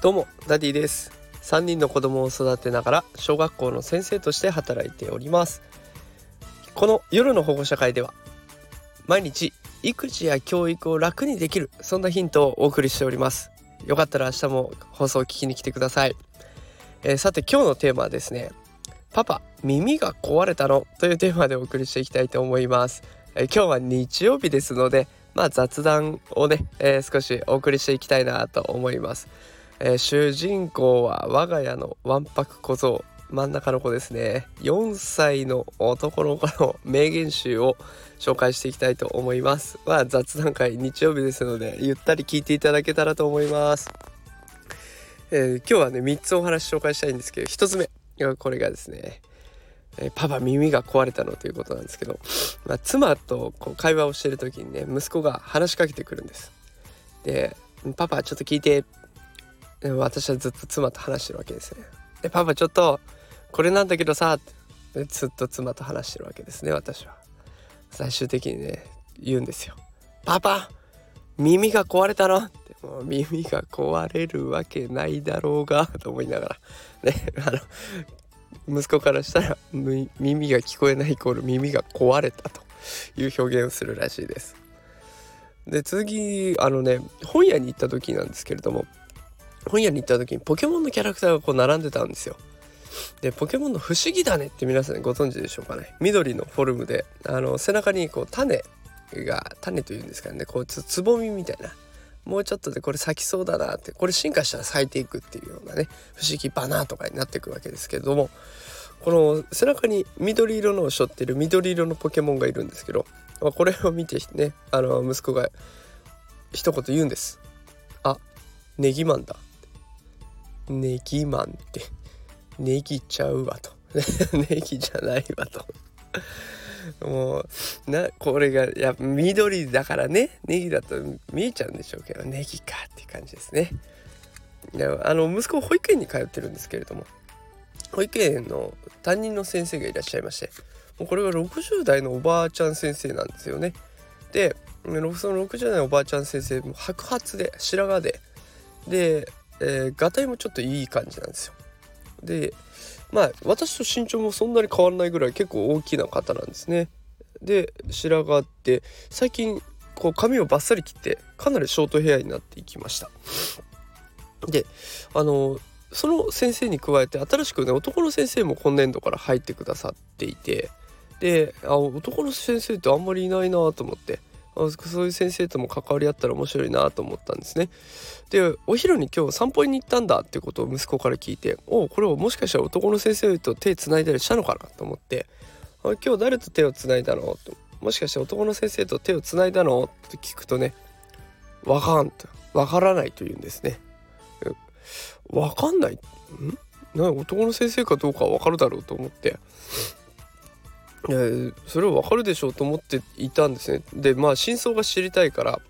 どうもダディです。3人の子供を育てながら小学校の先生として働いております。この夜の保護者会では毎日育児や教育を楽にできるそんなヒントをお送りしております。よかったら明日も放送を聞きに来てください、えー、さて今日のテーマはですねパパ耳が壊れたの？というテーマでお送りしていきたいと思います、えー、今日は日曜日ですのでまあ雑談をね、えー、少しお送りしていきたいなと思います。えー、主人公は我が家のわんぱく小僧真ん中の子ですね。4歳の男の子の名言集を紹介していきたいと思います。まあ雑談会日曜日ですのでゆったり聞いていただけたらと思います、えー、今日はね3つお話紹介したいんですけど1つ目これがですねえパパ耳が壊れたのということなんですけど、まあ、妻とこう会話をしてる時にね息子が話しかけてくるんですで「パパちょっと聞いて」私はずっと妻と話してるわけですね。でパパちょっとこれなんだけどさってずっと妻と話してるわけですね私は。最終的にね言うんですよ。パパ耳が壊れたの？ってもう耳が壊れるわけないだろうがと思いながらねあの息子からしたら耳が聞こえないイコール耳が壊れたという表現をするらしいです。で次あのね本屋に行った時なんですけれども本屋に行った時にポケモンのキャラクターがこう並んでたんですよ。でポケモンの「不思議だね」って皆さんご存知でしょうかね緑のフォルムであの背中にこう種が種というんですかねこうつぼみみたいなもうちょっとでこれ咲きそうだなってこれ進化したら咲いていくっていうようなね不思議バナーとかになっていくわけですけれどもこの背中に緑色のを背負ってる緑色のポケモンがいるんですけどまあこれを見てねあの息子が一言言うんです。あネギマンだネギマンってネギちゃうわと ネギじゃないわともうなこれがや緑だからね。ネギだと見えちゃうんでしょうけどネギかっていう感じですね。であの息子保育園に通ってるんですけれども保育園の担任の先生がいらっしゃいましてもうこれが60代のおばあちゃん先生なんですよね。でその60代のおばあちゃん先生も白髪で白髪ででえー、がたいもちょっといい感じなんですよ。でまあ私と身長もそんなに変わらないぐらい結構大きな方なんですね。で白髪って最近こう髪をバッサリ切ってかなりショートヘアになっていきました。であのその先生に加えて新しくね男の先生も今年度から入ってくださっていてであ男の先生ってあんまりいないなと思ってそういう先生とも関わり合ったら面白いなと思ったんですね。でお昼に今日散歩に行ったんだってことを息子から聞いておこれをもしかしたら男の先生と手つないだりしたのかなと思って今日誰と手をつないだの？ともしかして男の先生と手をつないだの？って聞くとねわかんとわからないと言うんですね。わかんない？ん？な男の先生かどうかはわかるだろうと思って。えそれはわかるでしょうと思っていたんですね。でまあ真相が知りたいから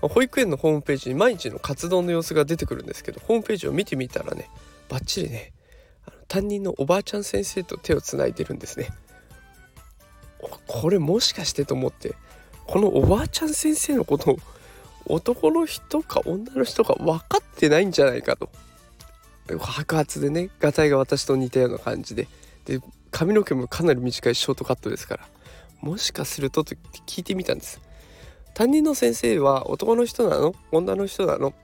保育園のホームページに毎日の活動の様子が出てくるんですけどホームページを見てみたらねバッチリね担任のおばあちゃん先生と手をつないでるんですね。これもしかしてと思ってこのおばあちゃん先生のことを男の人か女の人か分かってないんじゃないかと白髪でねがたいが私と似たような感じでで髪の毛もかなり短いショートカットですから。もしかするとと聞いてみたんです。担任の先生は男の人なの？女の人なの？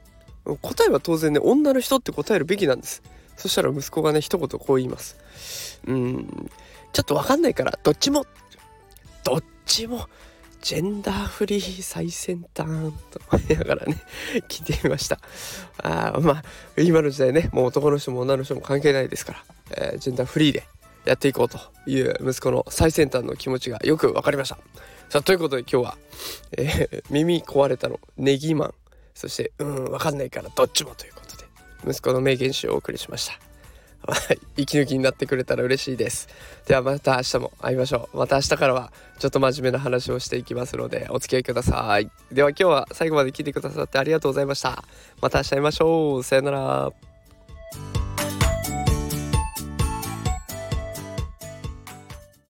答えは当然ね女の人って答えるべきなんです。そしたら息子がね一言こう言います。うんちょっとわかんないからどっちも。どっちも。ジェンダーフリー最先端と。思いながらね聞いてみました。あまあ今の時代ねもう男の人も女の人も関係ないですから、えー、ジェンダーフリーで。やっていこうという息子の最先端の気持ちがよく分かりました。さあということで今日は、えー、耳壊れたのネギマンそしてうん分かんないからどっちもということで息子の名言集をお送りしました。息抜きになってくれたら嬉しいです。ではまた明日も会いましょう。また明日からはちょっと真面目な話をしていきますのでお付き合いください。では今日は最後まで聞いてくださってありがとうございました。また明日会いましょう。さよなら。